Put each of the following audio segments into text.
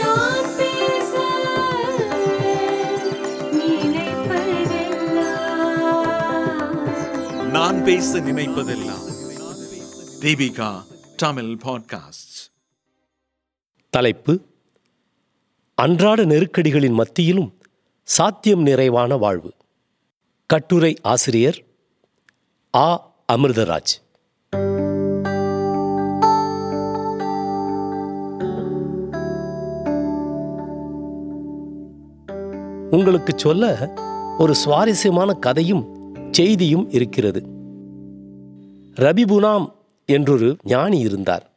நான் பேச நினைப்பதெல்லாம் நான் பேச நினைப்பதெல்லாம் தீபிகா தமிழ் பாட்காஸ்ட் தலைப்பு அன்றாட நெருக்கடிகளின் மத்தியிலும் சாத்தியம் நிறைவான வாழ்வு. கட்டுரை ஆசிரியர் ஆ. அமிர்தராஜ். உங்களுக்கு சொல்ல ஒரு சுவாரஸ்யமான கதையும் செய்தியும் இருக்கிறது. ரபிபுனாம் என்றொரு ஞானி இருந்தார்.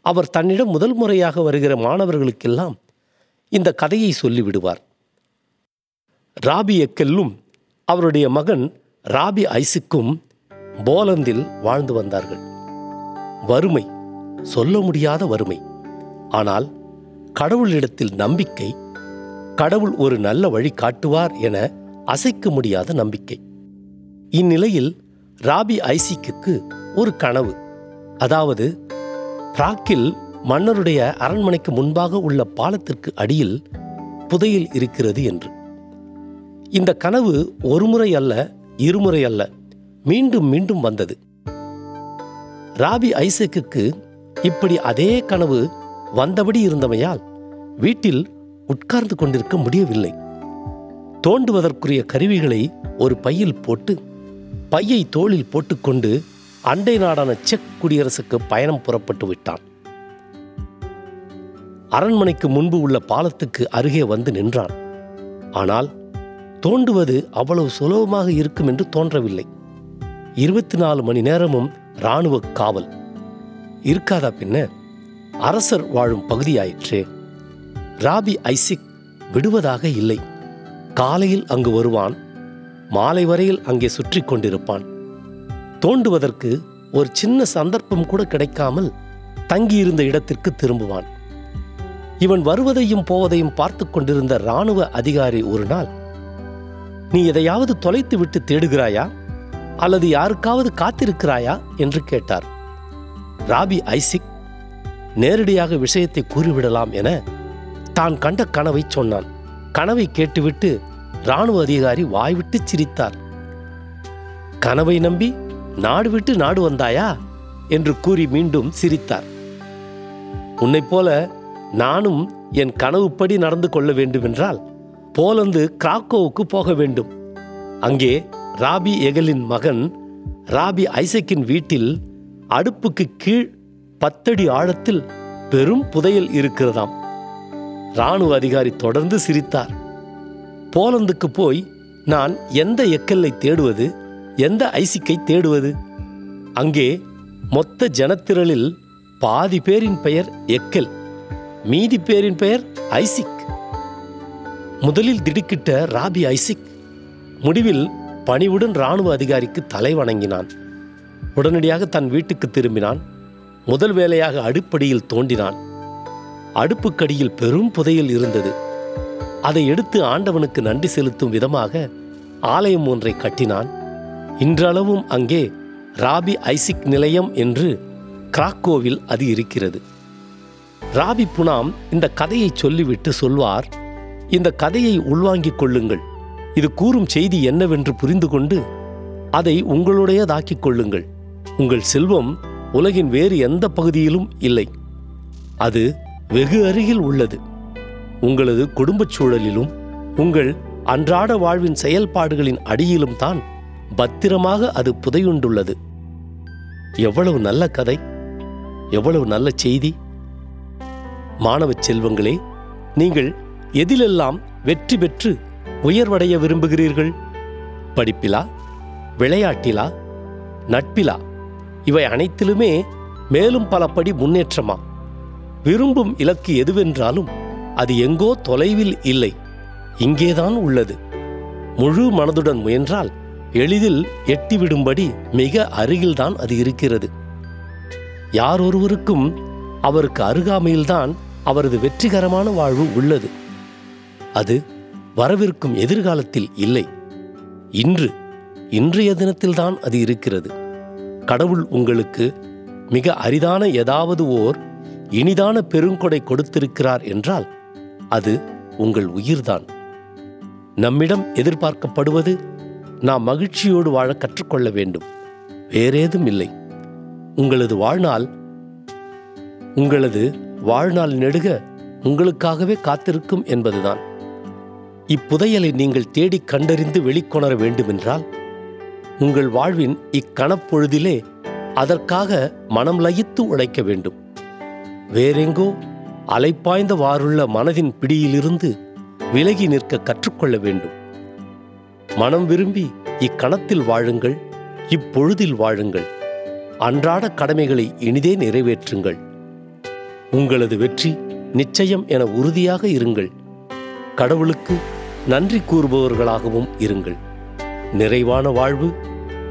அவர் தன்னிடம் முதல் முறையாக வருகிற மாணவர்களுக்கெல்லாம் இந்த கதையை சொல்லிவிடுவார். ராபி எக்கெல்லும் அவருடைய மகன் ராபி ஐசுக்கும் போலந்தில் வாழ்ந்து வந்தார்கள். வறுமை சொல்ல முடியாத வறுமை. ஆனால் கடவுளிடத்தில் நம்பிக்கை கடவுள் ஒரு நல்ல வழி காட்டுவார் என அசைக்க முடியாத நம்பிக்கை. இந்நிலையில் ராபி ஐசிக்கு ஒரு கனவு. அதாவது பிராக்கில் மன்னருடைய அரண்மனைக்கு முன்பாக உள்ள பாலத்திற்கு அடியில் புதையில் இருக்கிறது என்று. இந்த கனவு ஒருமுறை அல்ல இருமுறை அல்ல மீண்டும் மீண்டும் வந்தது. ராபி ஐசக்குக்கு இப்படி அதே கனவு வந்தபடி இருந்தமையால் வீட்டில் உட்கார்ந்து கொண்டிருக்க முடியவில்லை. தோண்டுவதற்குரிய கருவிகளை ஒரு பையில் போட்டு பையை தோளில் போட்டுக்கொண்டு அண்டை நாடான செக் குடியரசுக்கு பயணம் புறப்பட்டு விட்டான். அரண்மனைக்கு முன்பு உள்ள பாலத்துக்கு அருகே வந்து நின்றான். ஆனால் தோண்டுவது அவ்வளவு சுலபமாக இருக்கும் என்று தோன்றவில்லை. இருபத்தி நாலு மணி நேரமும் இராணுவ காவல். இருக்காதா பின்ன? அரசர் வாழும் பகுதியாயிற்றே. ராபி ஐசிக் விடுவதாக இல்லை. காலையில் அங்கு வருவான் மாலை வரையில் அங்கே சுற்றி கொண்டிருப்பான். தோண்டுவதற்கு ஒரு சின்ன சந்தர்ப்பம் கூட கிடைக்காமல் தங்கியிருந்த இடத்திற்கு திரும்புவான். இவன் வருவதையும் போவதையும் பார்த்து கொண்டிருந்த இராணுவ அதிகாரி ஒரு நாள் நீ எதையாவது தொலைத்து விட்டு தேடுகிறாயா? அல்லது யாருக்காவது காத்திருக்கிறாயா? என்று கேட்டார். ராபி ஐசிக் நேரடியாக விஷயத்தை கூறிவிடலாம் என தான் கண்ட கனவை சொன்னான். கனவை கேட்டுவிட்டு இராணுவ அதிகாரி வாய்விட்டு சிரித்தார். கனவை நம்பி நாடு விட்டு நாடு வந்தாயா? என்று கூறி மீண்டும் சிரித்தார். உன்னைப் போல நானும் என் கனவுப்படி நடந்து கொள்ள வேண்டுமென்றால் போலந்து கிராக்கோவுக்கு போக வேண்டும். அங்கே ராபி எகலின் மகன் ராபி ஐசக்கின் வீட்டில் அடுப்புக்கு கீழ் பத்தடி ஆழத்தில் பெரும் புதையல் இருக்கிறதாம். இராணுவ அதிகாரி தொடர்ந்து சிரித்தார். போலந்துக்கு போய் நான் எந்த எக்கல்லை தேடுவது எந்த ஐசிக்கை தேடுவது? அங்கே மொத்த ஜனத்திரளில் பாதி பேரின் பெயர் எக்கல் மீதி பேரின் பெயர் ஐசிக். முதலில் திடுக்கிட்ட ராபி ஐசிக் முடிவில் பணிவுடன் இராணுவ அதிகாரிக்கு தலை வணங்கினான். உடனடியாக தன் வீட்டுக்கு திரும்பினான். முதல் வேலையாக அடுப்படியில் தோண்டினான். அடுப்புக்கடியில் பெரும் புதையல் இருந்தது. அதை எடுத்து ஆண்டவனுக்கு நன்றி செலுத்தும் விதமாக ஆலயம் ஒன்றை கட்டினான். இன்றளவும் அங்கே ராபி ஐசிக் நிலையம் என்று கிராக்கோவில் அது இருக்கிறது. ராபி புனாம் இந்த கதையை சொல்லிவிட்டு சொல்வார் இந்த கதையை உள்வாங்கிக் கொள்ளுங்கள். இது கூறும் செய்தி என்னவென்று புரிந்து கொண்டு அதை உங்களுடையதாக்கிக் கொள்ளுங்கள். உங்கள் செல்வம் உலகின் வேறு எந்த பகுதியிலும் இல்லை. அது வெகு அருகில் உள்ளது. உங்களது குடும்பச் சூழலிலும் உங்கள் அன்றாட வாழ்வின் செயல்பாடுகளின் அடியிலும் தான் பத்திரமாக அது புதையுண்டுள்ளது. எவ்வளவு நல்ல கதை எவ்வளவு நல்ல செய்தி. மாணவச் செல்வங்களே நீங்கள் எதிலெல்லாம் வெற்றி பெற்று உயர்வடைய விரும்புகிறீர்கள்? படிப்பிலா விளையாட்டிலா நட்பிலா? இவை அனைத்திலுமே மேலும் பல படி முன்னேற்றமா? விரும்பும் இலக்கு எதுவென்றாலும் அது எங்கோ தொலைவில் இல்லை இங்கேதான் உள்ளது. முழு மனதுடன் முயன்றால் எளிதில் எட்டிவிடும்படி மிக அருகில்தான் அது இருக்கிறது. யார் ஒருவருக்கும் அவருக்கு அருகாமையில்தான் அவரது வெற்றிகரமான வாழ்வு உள்ளது. அது வரவிருக்கும் எதிர்காலத்தில் இல்லை. இன்று இன்றைய தினத்தில்தான் அது இருக்கிறது. கடவுள் உங்களுக்கு மிக அரிதான ஏதாவது ஓர் இனிதான பெருங்கொடை கொடுத்திருக்கிறார் என்றால் அது உங்கள் உயிர்தான். நம்மிடம் எதிர்பார்க்கப்படுவது நாம் மகிழ்ச்சியோடு வாழ கற்றுக்கொள்ள வேண்டும். வேறேதும் இல்லை. உங்களது வாழ்நாள் உங்களது வாழ்நாள் நெடுக உங்களுக்காகவே காத்திருக்கும் என்பதுதான். இப்புதையலை நீங்கள் தேடிக் கண்டறிந்து வெளிக்கொணர வேண்டுமென்றால் உங்கள் வாழ்வின் இக்கணப்பொழுதிலே அதற்காக மனம் லயித்து உழைக்க வேண்டும். வேறெங்கோ அலைப்பாய்ந்த வாருள்ள மனதின் பிடியிலிருந்து விலகி நிற்க கற்றுக்கொள்ள வேண்டும். மனம் விரும்பி இக்கணத்தில் வாழுங்கள் இப்பொழுதில் வாழுங்கள். அன்றாட கடமைகளை இனிதே நிறைவேற்றுங்கள். உங்களது வெற்றி நிச்சயம் என உறுதியாக இருங்கள். கடவுளுக்கு நன்றி கூறுபவர்களாகவும் இருங்கள். நிறைவான வாழ்வு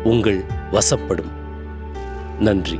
உங்கள் வசப்படும். நன்றி.